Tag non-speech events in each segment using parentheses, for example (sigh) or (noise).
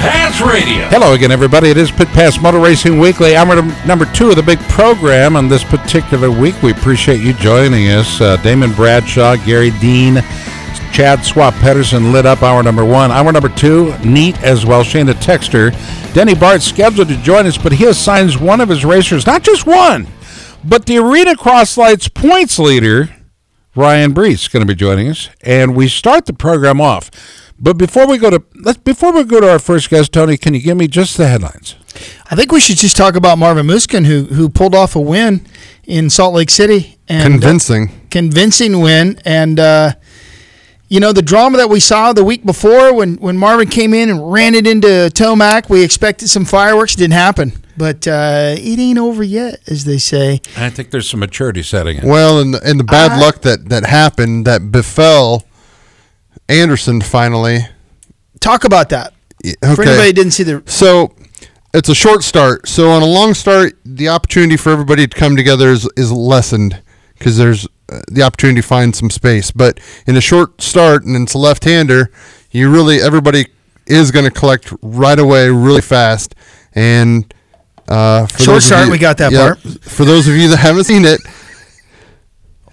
Pass Radio. Hello again, everybody. It is Pit Pass Motor Racing Weekly. I'm number two of the big program on this particular week. We appreciate you joining us. Uh, Damon Bradshaw, Gary Dean, Chad Swap Pedersen lit up hour number one. Hour number two, neat as well. Shayna Texter. Denny Bart scheduled to join us, but he assigns one of his racers, not just one, but the Arena Cross Lights points leader, Ryan Breece, going to be joining us. And we start the program off. But before we go to let's before we go to our first guest, Tony, can you give me just the headlines? I think we should just talk about Marvin Musquin, who who pulled off a win in Salt Lake City, and convincing, uh, convincing win, and uh, you know the drama that we saw the week before when when Marvin came in and ran it into Tomac. We expected some fireworks, didn't happen, but uh, it ain't over yet, as they say. I think there's some maturity setting in. Well, and the, and the bad luck that that happened that befell Anderson finally. Talk about that. Okay. For anybody didn't see the So it's a short start. So on a long start, the opportunity for everybody to come together is, is lessened because there's uh, the opportunity to find some space. But in a short start, and it's a left-hander, you really everybody is going to collect right away, really fast. And uh, for Short start, you- we got that yeah, part. For those of you that haven't seen it,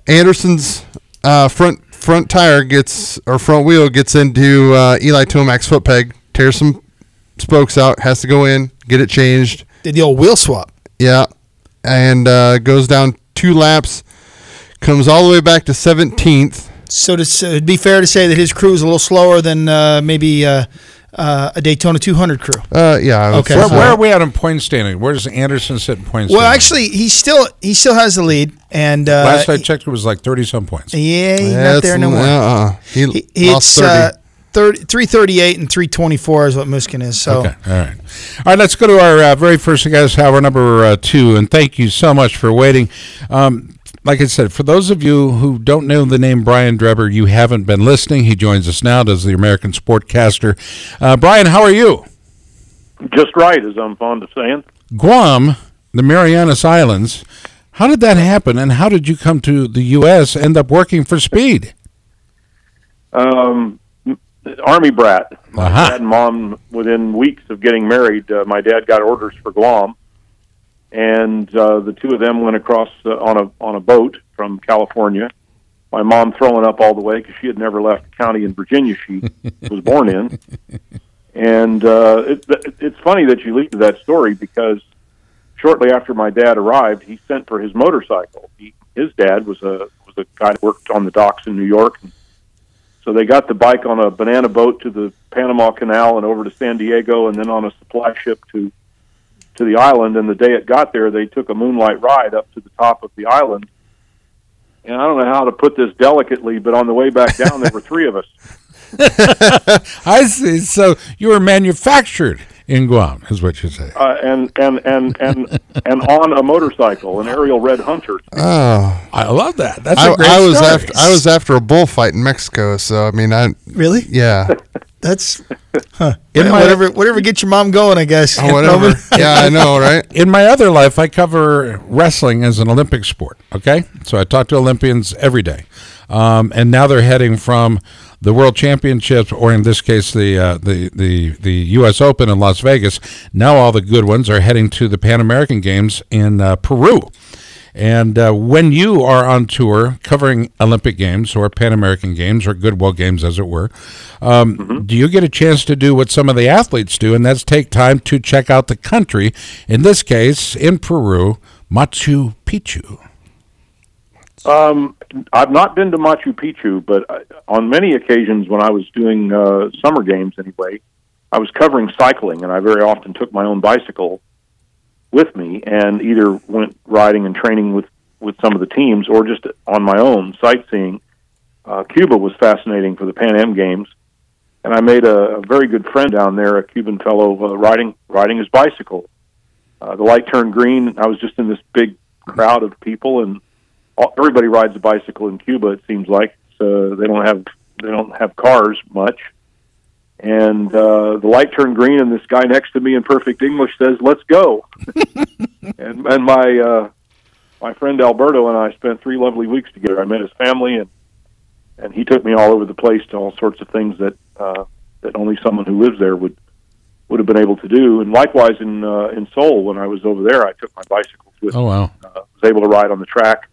Anderson's uh, front front tire gets or front wheel gets into uh, Eli Tomac's foot peg, tears some spokes out, has to go in, get it changed. did the old wheel swap. Yeah, and uh, goes down two laps, comes all the way back to 17th. So to, so it'd be fair to say that his crew is a little slower than uh, maybe uh, uh, a Daytona 200 crew. Uh, yeah, Okay. Where, where are we at in point standing? Where does Anderson sit in point Well, actually, he still he still has the lead, and uh, last I checked, it was like thirty some points. yeah, he's Yeah, not there no more. Uh-uh. He, He, lost it's 30. uh, 30, 338 and 324 is what Musquin is. So Okay, all right, all right. Let's go to our uh, very first guest, hour number uh, two, and thank you so much for waiting. Um, like I said, for those of you who don't know the name Brian Drebber, you haven't been listening. He joins us now, does the American Sportcaster. Uh, Brian, how are you? Just right, as I'm fond of saying. Guam, the Marianas Islands. How did that happen, and how did you come to the U.S. end up working for Speed? Um, Army brat. My Aha. dad and mom, within weeks of getting married, uh, my dad got orders for Guam, and uh, the two of them went across uh, on a on a boat from California. My mom throwing up all the way because she had never left the county in Virginia she (laughs) was born in. And uh, it, it, it's funny that you lead to that story because shortly after my dad arrived, he sent for his motorcycle. He, his dad was a was a guy that worked on the docks in New York. And So they got the bike on a banana boat to the Panama Canal and over to San Diego, and then on a supply ship to to the island. And the day it got there, they took a moonlight ride up to the top of the island. And I don't know how to put this delicately, but on the way back down, there were three of us. (laughs) I see. So you were manufactured in Guam, is what you say. uh, and and and and and on a motorcycle, an Ariel Red Hunter. Oh, I love that. That's I, a great I was story. after I was after a bullfight in Mexico, so I mean, I really, yeah, (laughs) that's (laughs) huh. In my- whatever whatever gets your mom going, I guess. Oh, whatever. (laughs) yeah, I know, right? in my other life, I cover wrestling as an Olympic sport. Okay, so I talk to Olympians every day, um, and now they're heading from the World Championships, or in this case, the uh, the the the U.S. Open in Las Vegas. Now all the good ones are heading to the Pan American Games in uh, Peru. And uh, when you are on tour covering Olympic Games or Pan American Games or Goodwill Games, as it were, um, do you get a chance to do what some of the athletes do, and that's take time to check out the country? In this case, in Peru, Machu Picchu. Um, I've not been to Machu Picchu, but I, on many occasions when I was doing uh, summer games, anyway, I was covering cycling, and I very often took my own bicycle with me and either went riding and training with with some of the teams, or just on my own sightseeing. Uh, Cuba was fascinating for the Pan Am Games, and I made a, a very good friend down there, a Cuban fellow uh, riding riding his bicycle. Uh, the light turned green. I was just in this big crowd of people, and all, everybody rides a bicycle in Cuba. It seems like so they don't have they don't have cars much. And uh, the light turned green, and this guy next to me in perfect English says, "Let's go." (laughs) and and my uh, my friend Alberto and I spent three lovely weeks together. I met his family, and and he took me all over the place to all sorts of things that uh, that only someone who lives there would would have been able to do. And likewise in uh, in Seoul, when I was over there, I took my bicycles with. Oh wow. Uh, was able to ride on the track,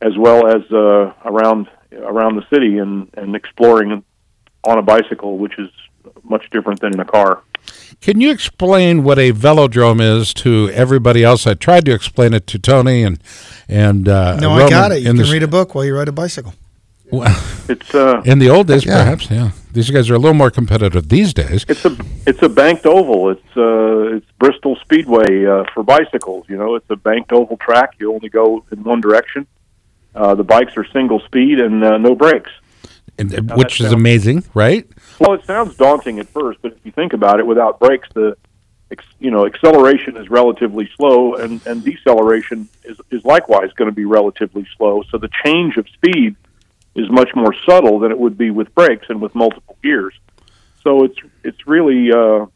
as well as uh, around around the city and and exploring on a bicycle, which is much different than in a car. Can you explain what a velodrome is to everybody else? I tried to explain it to Tony and and uh, No, Roman I got it. You can the- read a book while you ride a bicycle. Well, It's uh, In the old days, Yeah. perhaps, yeah. These guys are a little more competitive these days. it's a it's a banked oval. It's uh, it's Bristol Speedway uh, for bicycles. You know, it's a banked oval track. You only go in one direction. Uh, the bikes are single speed and uh, no brakes. And, Now which is sounds- amazing, right? Well, it sounds daunting at first, but if you think about it, without brakes, the you know acceleration is relatively slow, and, and deceleration is, is likewise going to be relatively slow. So the change of speed is much more subtle than it would be with brakes and with multiple gears. So it's it's really uh,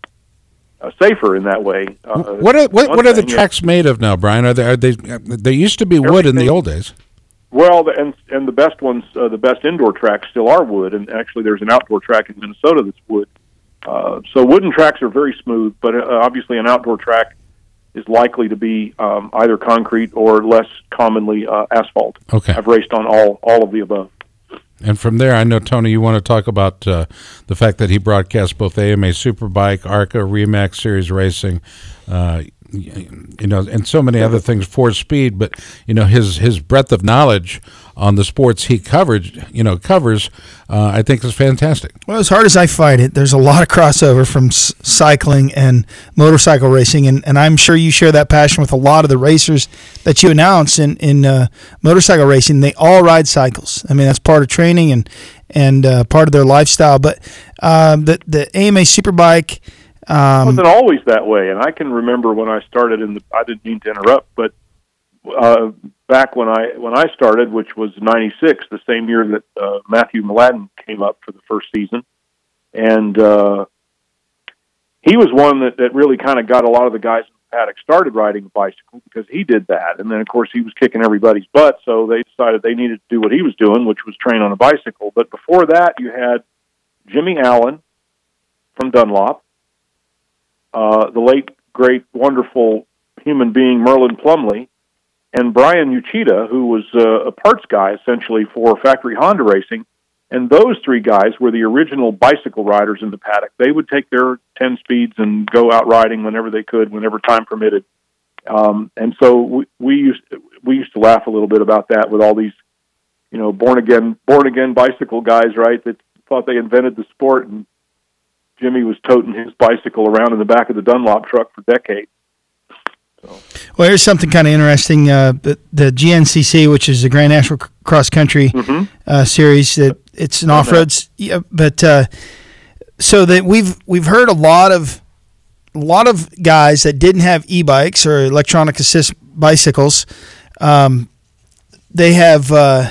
uh, safer in that way. Uh, what are what, what are the thing is- tracks made of now, Brian? Are they are they? They used to be wood in the old days. Well, and and the best ones, uh, the best indoor tracks still are wood, and actually there's an outdoor track in Minnesota that's wood. Uh, so wooden tracks are very smooth, but uh, obviously an outdoor track is likely to be um, either concrete or less commonly uh, asphalt. Okay. I've raced on all all of the above. And from there, I know Tony, you want to talk about uh, the fact that he broadcasts both AMA Superbike, ARCA, Remax Series Racing, uh, you know, and so many other things for speed. But you know, his his breadth of knowledge on the sports he covered, you know, covers, uh, I think is fantastic. Well, as hard as I fight it, there's a lot of crossover from s- cycling and motorcycle racing, and, and I'm sure you share that passion with a lot of the racers that you announce in in uh, motorcycle racing. They all ride cycles. I mean, that's part of training and and uh, part of their lifestyle. But um, the the AMA Superbike. It Um, wasn't always that way, and I can remember when I started in the. I didn't mean to interrupt, but uh, back when I when I started, which was '96, the same year that uh, Matthew Mladin came up for the first season, and uh, he was one that that really kind of got a lot of the guys in the paddock started riding a bicycle because he did that, and then of course he was kicking everybody's butt, so they decided they needed to do what he was doing, which was train on a bicycle. But before that, you had Jimmy Allen from Dunlop uh, the late, great, wonderful human being Merlyn Plumlee, and Brian Uchida, who was uh, a parts guy essentially for factory Honda racing. And those three guys were the original bicycle riders in the paddock. They would take their 10 speeds and go out riding whenever they could, whenever time permitted. Um, and so we, we used we used to laugh a little bit about that with all these, you know, born again born again bicycle guys, right? That thought they invented the sport, and Jimmy was toting his bicycle around in the back of the Dunlop truck for decades. Well, here's something kind of interesting. Uh, the, the GNCC, which is the Grand National Cross Country uh, Series, that it's an off roads. Yeah, but uh, so that we've we've heard a lot of a lot of guys that didn't have e-bikes or electronic assist bicycles. Um, they have uh,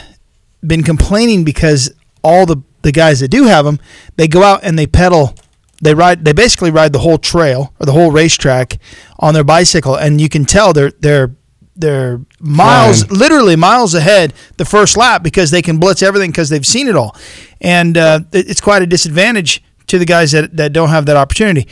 been complaining because all the the guys that do have them, they go out and they pedal. They ride. They basically ride the whole trail or the whole racetrack on their bicycle, and you can tell they're they're they're miles, Flying. literally miles ahead the first lap because they can blitz everything because they've seen it all, and uh, it's quite a disadvantage to the guys that that don't have that opportunity.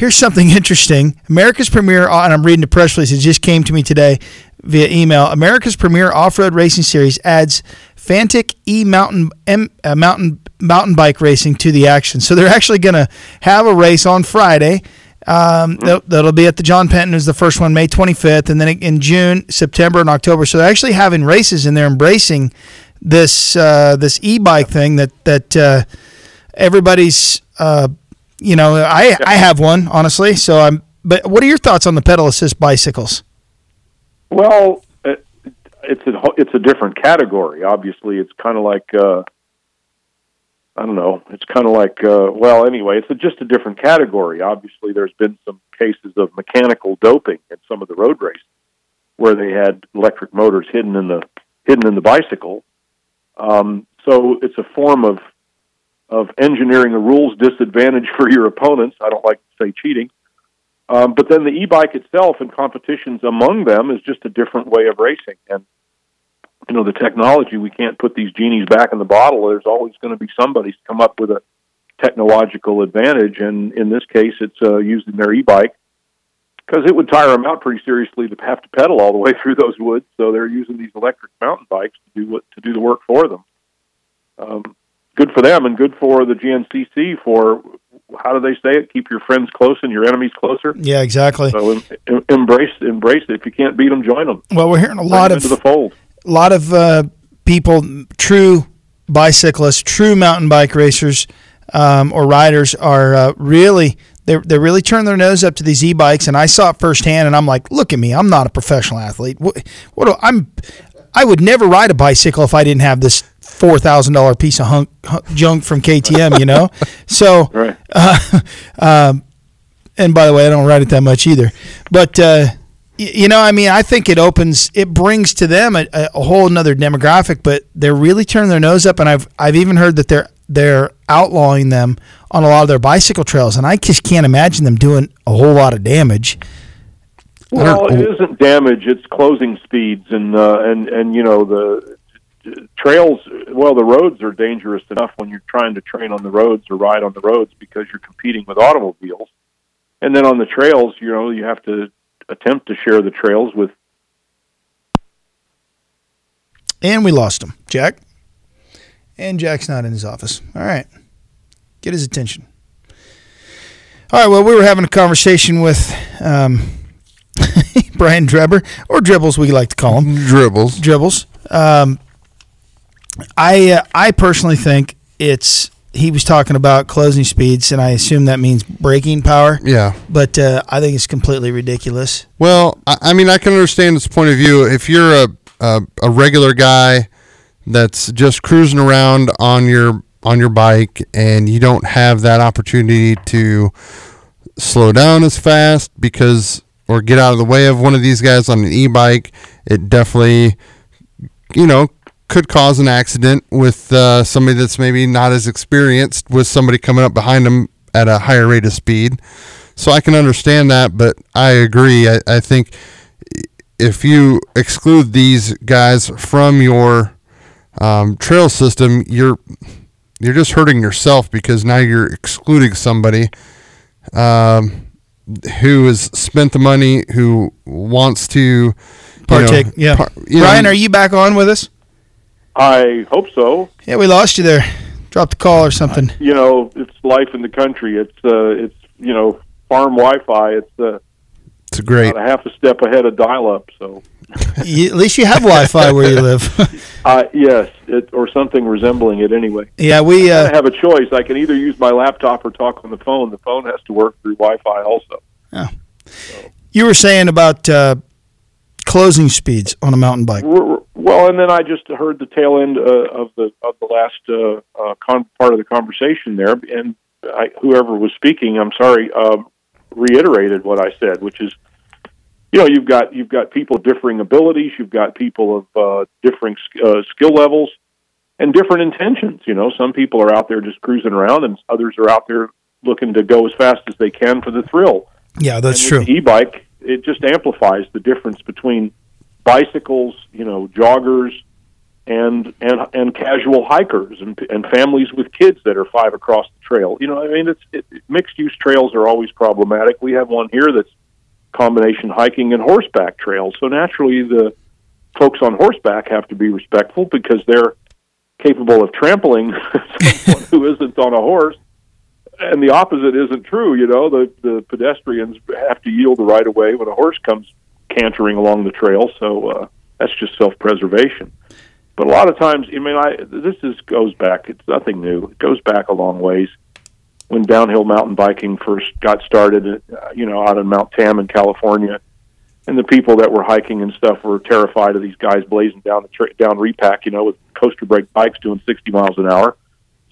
Here's something (laughs) interesting. America's premier, and I'm reading the press release. It just came to me today via email. America's premier off-road racing series adds Fantic E mountain M, uh, mountain mountain bike racing to the action. So they're actually going to have a race on Friday. Um, that'll, that'll be at the John Penton is the first one, May 25th, and then in June, September, and October. So they're actually having races, and they're embracing this uh, this e-bike thing that that uh, everybody's. Uh, you know, I I have one honestly. So I'm. But what are your thoughts on the pedal assist bicycles? Well, it, it's a it's a different category. Obviously, it's kind of like uh, I don't know. It's kind of like uh, well, anyway, it's a, just a different category. Obviously, there's been some cases of mechanical doping in some of the road races where they had electric motors hidden in the hidden in the bicycle. Um, so it's a form of of engineering a rules disadvantage for your opponents. I don't like to say cheating. Um, but then the e-bike itself and competitions among them is just a different way of racing. And you know, the technology we can't put these genies back in the bottle. There's always going to be somebody to come up with a technological advantage, and in this case, it's uh, using their e-bike because it would tire them out pretty seriously to have to pedal all the way (laughs) through those woods. So they're using these electric mountain bikes to do what to do the work for them. Um, good for them, and good for the GNCC for how do they say it? Keep your friends close and your enemies closer. Yeah, exactly. So em- em- embrace embrace it. If you can't beat them, join them. Well, we're hearing a lot them of the fold. a lot of uh, people, true bicyclists, true mountain bike racers um, or riders, are uh, really they're they're really turn their nose up to these e-bikes. And I saw it firsthand, and I'm like, look at me, I'm not a professional athlete. What, what do, I'm I would never ride a bicycle if I didn't have this four thousand dollar piece of hunk, hunk, junk from KTM. You know, (laughs) so Right. uh, (laughs) um, and by the way, I don't ride it that much either. But uh, y- you know, I mean, I think it opens, it brings to them a, a whole another demographic. But they're really turning their nose up, and I've I've even heard that they're they're outlawing them on a lot of their bicycle trails, and I just can't imagine them doing a whole lot of damage. Well, it isn't damage; it's closing speeds, and uh, and and you know the trails. Well, the roads are dangerous enough when you're trying to train on the roads or ride on the roads because you're competing with automobiles, and then on the trails, you know, you have to attempt to share the trails with. And we lost him, Jack. And Jack's not in his office. All right, get his attention. All right. Well, we were having a conversation with um, (laughs) Brian Drebber, or Dribbles, we like to call him. Dribbles. dribbles. Um, I uh, I personally think it's he was talking about closing speeds, and I assume that means braking power. Yeah. But uh, I think it's completely ridiculous. Well, I, I mean, I can understand his point of view. If you're a, a a regular guy that's just cruising around on your on your bike and you don't have that opportunity to slow down as fast because or get out of the way of one of these guys on an e-bike, it definitely you know could cause an accident with uh, somebody that's maybe not as experienced with somebody coming up behind them at a higher rate of speed. So I can understand that, but I agree. I, I think if you exclude these guys from your um, trail system, you're you're just hurting yourself because now you're excluding somebody um, who has spent the money, who wants to you know, Partake. yeah. par- Brian, know, are you back on with us? I hope so. Yeah, we lost you there. Dropped the call or something. You know, it's life in the country. It's uh, it's you know farm Wi-Fi. It's uh, it's a great. about a half a step ahead of dial-up. So. (laughs) You- at least you have Wi-Fi where you live. (laughs) Uh, yes, it, or something resembling it anyway. yeah, we. I Uh, have a choice. I can either use my laptop or talk on the phone. The phone has to work through Wi-Fi also. Yeah. You were saying about uh, closing speeds on a mountain bike. R- r- Well, and then I just heard the tail end uh, of the of the last uh, uh, con- part of the conversation there, and I, whoever was speaking, I'm sorry, uh, reiterated what I said, which is, you know, you've got you've got people of differing abilities, you've got people of uh, differing uh, skill levels, and different intentions. You know, some people are out there just cruising around, and others are out there looking to go as fast as they can for the thrill. Yeah, that's true. e-bike, it just amplifies the difference between bicycles, you know, joggers, and and and casual hikers and and families with kids that are five across the trail. You know, I mean, it's it, mixed use trails are always problematic. We have one here that's combination hiking and horseback trails. So naturally, the folks on horseback have to be respectful because they're capable of trampling (laughs) someone who isn't on a horse and the opposite isn't true. You know, the the pedestrians have to yield the right of way when a horse comes cantering along the trail. So uh, that's just self preservation. But a lot of times, I mean, I this is goes back. It's nothing new. It goes back a long ways. When downhill mountain biking first got started, uh, you know, out in Mount Tam in California, and the people that were hiking and stuff were terrified of these guys blazing down the tra- down repack, you know, with coaster brake bikes doing 60 miles an hour.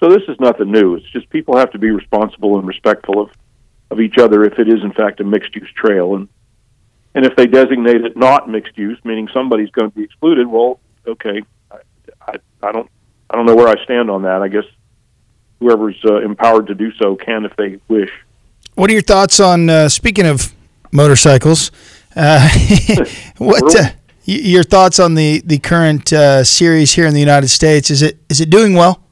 So this is nothing new. It's just people have to be responsible and respectful of of each other if it is in fact a mixed use trail, and and if they designate it not mixed use, meaning somebody's going to be excluded, well, okay, I, I, I don't I don't know where I stand on that. I guess whoever's uh, empowered to do so can if they wish. What are your thoughts on uh, speaking of motorcycles? Uh, (laughs) what uh, your thoughts on the the current uh, series here in the United States? Is it is it doing well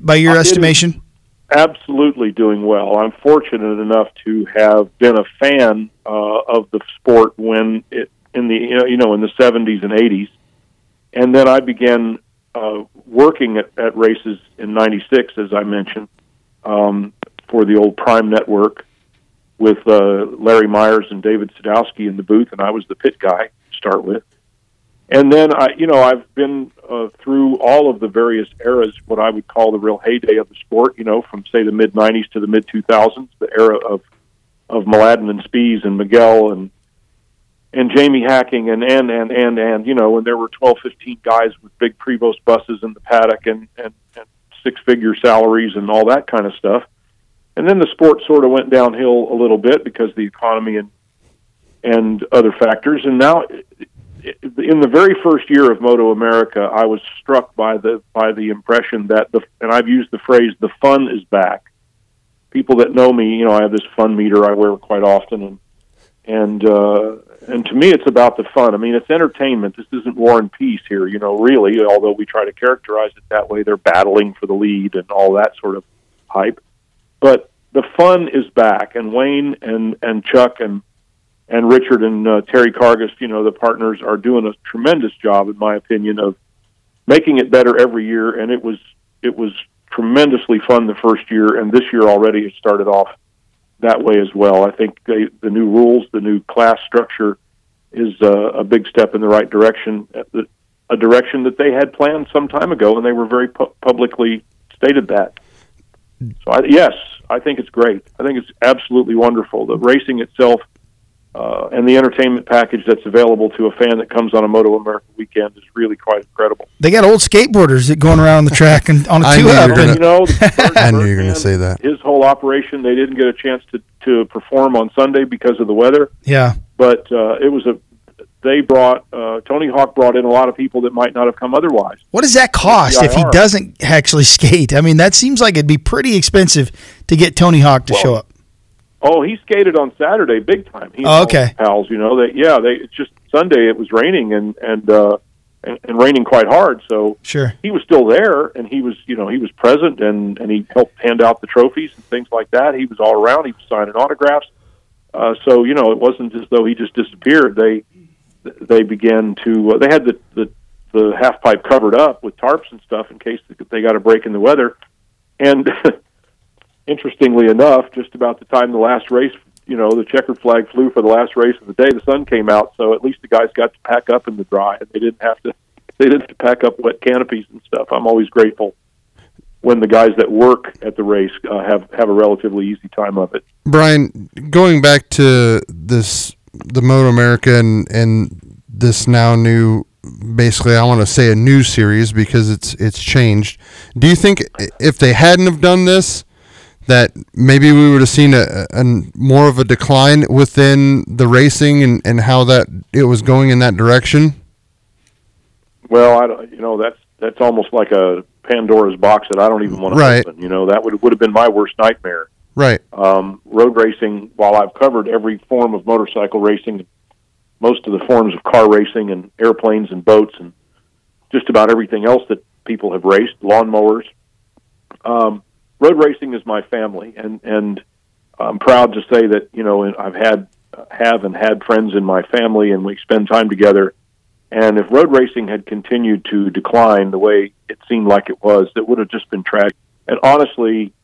by your is- estimation? Absolutely doing well. I'm fortunate enough to have been a fan uh, of the sport when it in the you know in the 70s and 80s, and then I began uh, working at, at races in '96, as I mentioned, um, for the old Prime Network with uh, Larry Myers and David Sadowski in the booth, and I was the pit guy to start with. And then I, you know, I've been uh, through all of the various eras, what I would call the real heyday of the sport. You know, from say the mid '90s to the mid 2000s, the era of of Mladin and Spies and Miguel and and Jamie Hacking and and and and and you know, when there were 12, 15 guys with big Prevost buses in the paddock and and, and six figure salaries and all that kind of stuff. And then the sport sort of went downhill a little bit because the economy and and other factors. And now in the very first year of Moto America, I was struck by the by the impression that the and I've used the phrase "the fun is back." People that know me, you know, I have this fun meter I wear quite often, and and uh, and to me, it's about the fun. I mean, it's entertainment. This isn't war and peace here, you know. Really, although we try to characterize it that way, they're battling for the lead and all that sort of hype. But the fun is back, and Wayne and and Chuck and and Richard and uh, Terry Karges, you know, the partners are doing a tremendous job, in my opinion, of making it better every year. And it was it was tremendously fun the first year, and this year already it started off that way as well. I think they, the new rules, the new class structure, is uh, a big step in the right direction. Uh, a direction that they had planned some time ago, and they were very pu- publicly stated that. So, I, yes, I think it's great. I think it's absolutely wonderful. The racing itself uh, and the entertainment package that's available to a fan that comes on a Moto America weekend is really quite incredible. They got old skateboarders that going around the track and on a two up. And, you know, I knew you were going to (laughs) say that. His whole operation, they didn't get a chance to to perform on Sunday because of the weather. Yeah, but uh, it was a. They brought uh, Tony Hawk brought in a lot of people that might not have come otherwise. What does that cost if he doesn't actually (laughs) skate? I mean, that seems like it'd be pretty expensive to get Tony Hawk to well, show up. Oh, he skated on Saturday big time. He oh, okay. Pals, you know, they yeah, they it's just Sunday it was raining and and uh and, and raining quite hard, so sure. He was still there and he was, you know, he was present and and he helped hand out the trophies and things like that. He was all around, he was signing autographs. Uh so, you know, it wasn't as though he just disappeared. They they began to uh, they had the the the half pipe covered up with tarps and stuff in case they got a break in the weather. And (laughs) interestingly enough, just about the time the last race, you know, the checkered flag flew for the last race of the day, the sun came out, so at least the guys got to pack up in the dry, and they didn't have to they didn't have to pack up wet canopies and stuff. I'm always grateful when the guys that work at the race uh, have have a relatively easy time of it. Brian, going back to this, the Moto America and and this now new basically I want to say a new series because it's it's changed. Do you think if they hadn't have done this, that maybe we would have seen a, a, more of a decline within the racing and, and how that it was going in that direction? Well, I don't, you know that's that's almost like a Pandora's box that I don't even want to right. open. You know that would would have been my worst nightmare. Right. Um, road racing. While I've covered every form of motorcycle racing, most of the forms of car racing, and airplanes and boats, and just about everything else that people have raced, lawnmowers. Um, road racing is my family, and and I'm proud to say that you know I've had have and had friends in my family, and we spend time together. And if road racing had continued to decline the way it seemed like it was, it would have just been tragic. And honestly,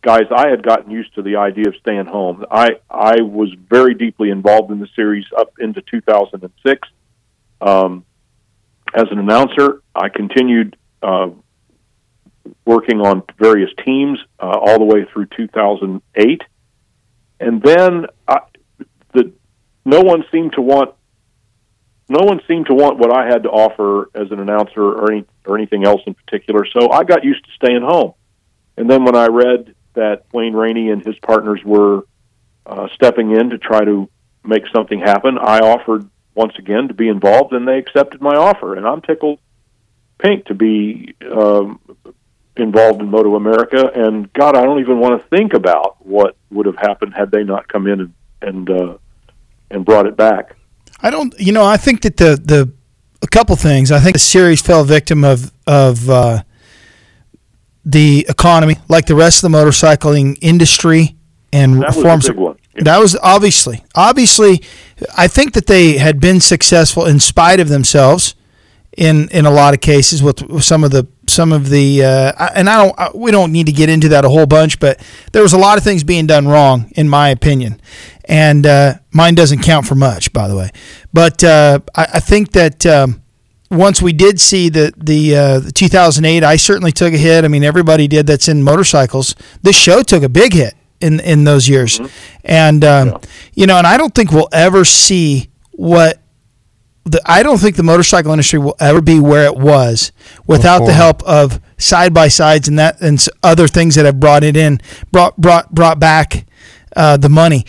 guys, I had gotten used to the idea of staying home. I I was very deeply involved in the series up into 2006. Um, as an announcer, I continued uh, working on various teams uh, all the way through 2008, and then I, the no one seemed to want no one seemed to want what I had to offer as an announcer or any or anything else in particular. So I got used to staying home, and then when I read that Wayne Rainey and his partners were uh, stepping in to try to make something happen, I offered once again to be involved, and they accepted my offer, and I'm tickled pink to be um, involved in Moto America, and God, I don't even want to think about what would have happened had they not come in and and uh, and brought it back. I don't, you know, I think that the the a couple things. I think the series fell victim of of uh, the economy, like the rest of the motorcycling industry and That was a reforms. one. Yeah. That was obviously, obviously, I think that they had been successful in spite of themselves in in a lot of cases with, some of the some of the uh, and I don't I- we don't need to get into that a whole bunch, but there was a lot of things being done wrong in my opinion, and uh, mine doesn't count for much, by the way. But uh, I, I think that. Um, once we did see the the, uh, the 2008, I certainly took a hit. I mean, everybody did that's in motorcycles. This show took a big hit in in those years, and um, you know, and I don't think we'll ever see what the I don't think the motorcycle industry will ever be where it was without the help of side by sides and that and other things that have brought it in, brought brought brought back uh, the money.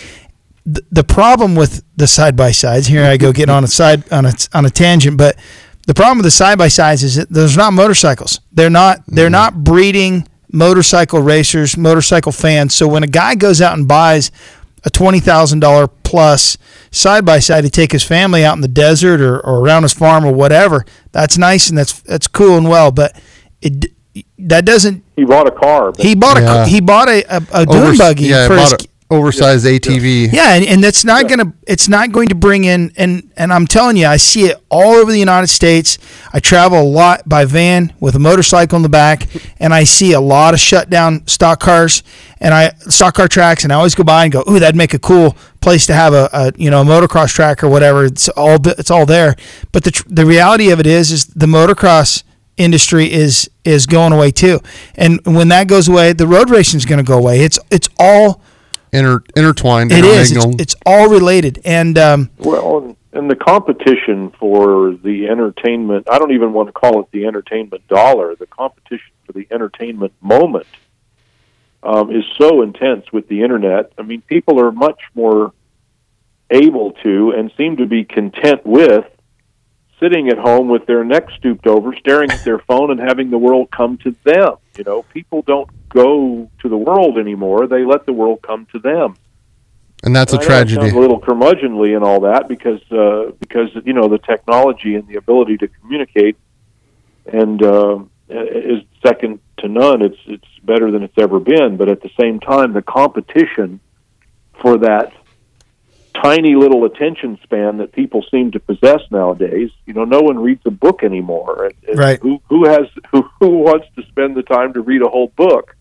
The, the problem with the side by sides here, I go getting on a side on a on a tangent, but the problem with the side by sides is that there's not motorcycles. They're not they're not breeding motorcycle racers, motorcycle fans. So when a guy goes out and buys a twenty thousand dollar plus side by side to take his family out in the desert or, or around his farm or whatever. That's nice and that's that's cool and well, but it that doesn't. He bought a car. But He bought a Yeah. he bought a, a, a dune Overs- buggy yeah, for his a oversized ATV. yeah, and, and that's not gonna it's not going to bring in and and I'm telling you, I see it all over the United States. I travel a lot by van with a motorcycle in the back, and I see a lot of shut down stock cars and I stock car tracks, and I always go by and go, "Ooh, that'd make a cool place to have a, a you know a motocross track or whatever." It's all it's all there, but the tr- the reality of it is is the motocross industry is is going away too, and when that goes away, the road racing is going to go away. It's it's all Inter, intertwined. it is. It's, it's all related, and um, Well, and- and the competition for the entertainment, I don't even want to call it the entertainment dollar, the competition for the entertainment moment um, is so intense with the internet. I mean, people are much more able to and seem to be content with sitting at home with their neck stooped over, staring at their phone and having the world come to them. You know, people don't go to the world anymore, they let the world come to them. and that's a I know tragedy. a little curmudgeonly and all that because uh, because you know the technology and the ability to communicate and uh, is second to none. It's it's better than it's ever been. But at the same time, the competition for that tiny little attention span that people seem to possess nowadays. You know, no one reads a book anymore. And, and Right. Who who has (laughs) who who wants to spend the time to read a whole book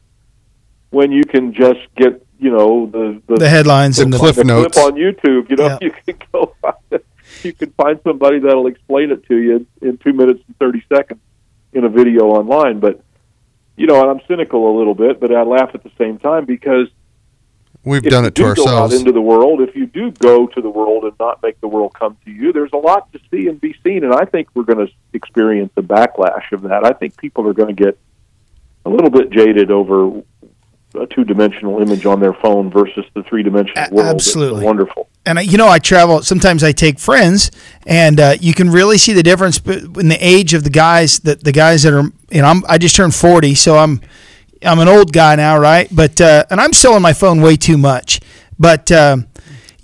when you can just get you know the the, the headlines The and the cliff the notes. clip on YouTube. You know, Yeah. (laughs) you can go. you can find somebody that'll explain it to you in, in two minutes and thirty seconds in a video online. But you know, and I'm cynical a little bit, but I laugh at the same time because We've if done you it to do go out ourselves. into the world, if you do go to the world and not make the world come to you, there's a lot to see and be seen, and I think we're going to experience the backlash of that. I think people are going to get a little bit jaded over a two-dimensional image on their phone versus the three-dimensional world. absolutely. it's wonderful. and I, you know I travel. Sometimes I take friends, and uh, you can really see the difference be- in the age of the guys that the guys that are. You know, I'm, I just turned forty, so I'm I'm an old guy now, right? But uh, and I'm still on my phone way too much. But um,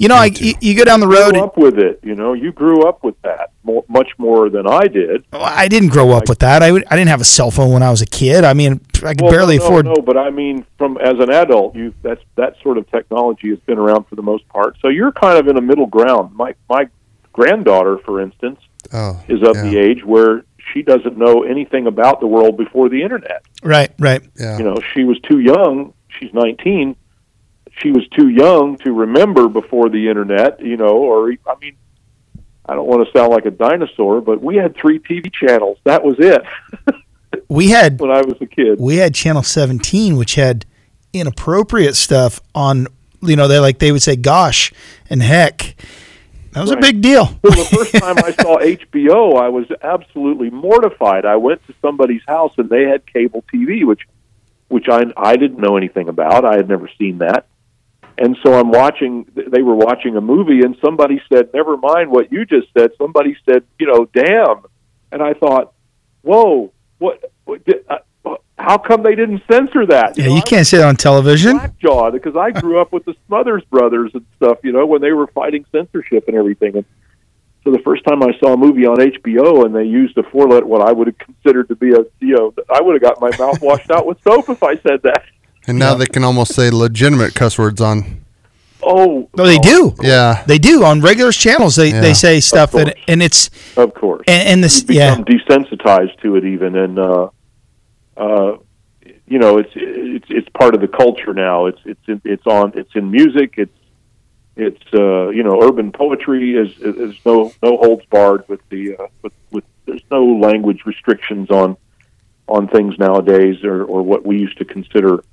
you know, I, you, you go down the road. grew And, up with it. You know, you grew up with that more, much more than I did. Well, I didn't grow up with that. I, I didn't have a cell phone when I was a kid. I mean, I could Well, barely no, afford. No, no, but I mean, from as an adult, you that's that sort of technology has been around for the most part. So you're kind of in a middle ground. My my granddaughter, for instance, oh, is of yeah. the age where she doesn't know anything about the world before the internet. Right, right. Yeah. You know, she was too young. She's 19. She was too young to remember before the internet. You know, or I mean, I don't want to sound like a dinosaur, but we had three TV channels. That was it (laughs) We had when I was a kid. we had channel 17 which had inappropriate stuff on you know they like they would say gosh and heck that was a big deal Well, the first time I saw (laughs) HBO, I was absolutely mortified. I went to somebody's house and they had cable TV, which which I I didn't know anything about. I had never seen that. And so I'm watching they were watching a movie and somebody said, "Never mind what you just said." Somebody said, "You know, damn." And I thought, "Whoa, what, what did, uh, how come they didn't censor that?" yeah know, you I can't say that on television Blackjaw because I grew up with the Smothers Brothers and stuff, you know, when they were fighting censorship and everything. And So the first time I saw a movie on HBO and they used a four letter, what I would have considered to be a, you know, I would have got my mouth washed out with soap if I said that. And now they can almost say legitimate cuss words on. Oh, No, they do. Yeah. They do on regular channels. They Yeah. they say stuff and, and it's of course. and, and this you yeah desensitized to it even and uh uh you know it's it's it's part of the culture now. It's it's in, it's on it's in music. It's it's uh you know urban poetry is is no no holds barred with the uh with with there's no language restrictions on on things nowadays or or what we used to consider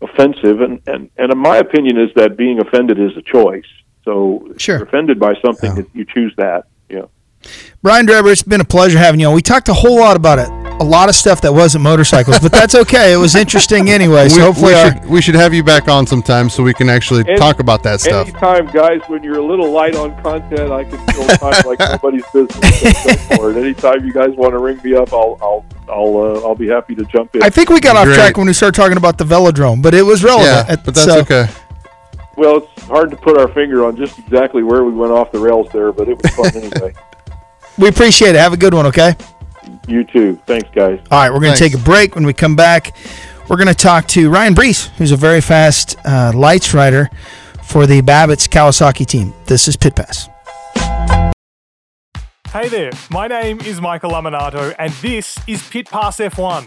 offensive. And and and in my opinion is that being offended is a choice. So if you're offended by something Yeah. you choose that. Yeah. Brian Drebber, it's been a pleasure having you on. We talked a whole lot about it, a lot of stuff that wasn't motorcycles, but that's okay. It was interesting anyway. So we, hopefully, we our, should we should have you back on sometime so we can actually And- talk about that stuff. Anytime, guys, when you're a little light on content, I can feel time like nobody's business. Go for it. Anytime you guys want to ring me up, I'll I'll I'll uh, I'll be happy to jump in. I think we got off Great. track when we started talking about the velodrome, but it was relevant. Yeah, but that's so- okay. well, it's hard to put our finger on just exactly where we went off the rails there, but it was fun anyway. (laughs) We appreciate it. Have a good one, okay? You too. Thanks, guys. All right, we're going to take a break. When we come back, we're going to talk to Ryan Breece, who's a very fast uh, lights rider for the Babbitt's Kawasaki team. This is Pit Pass. Hey there, my name is Michael Lamonato, and this is Pit Pass F1,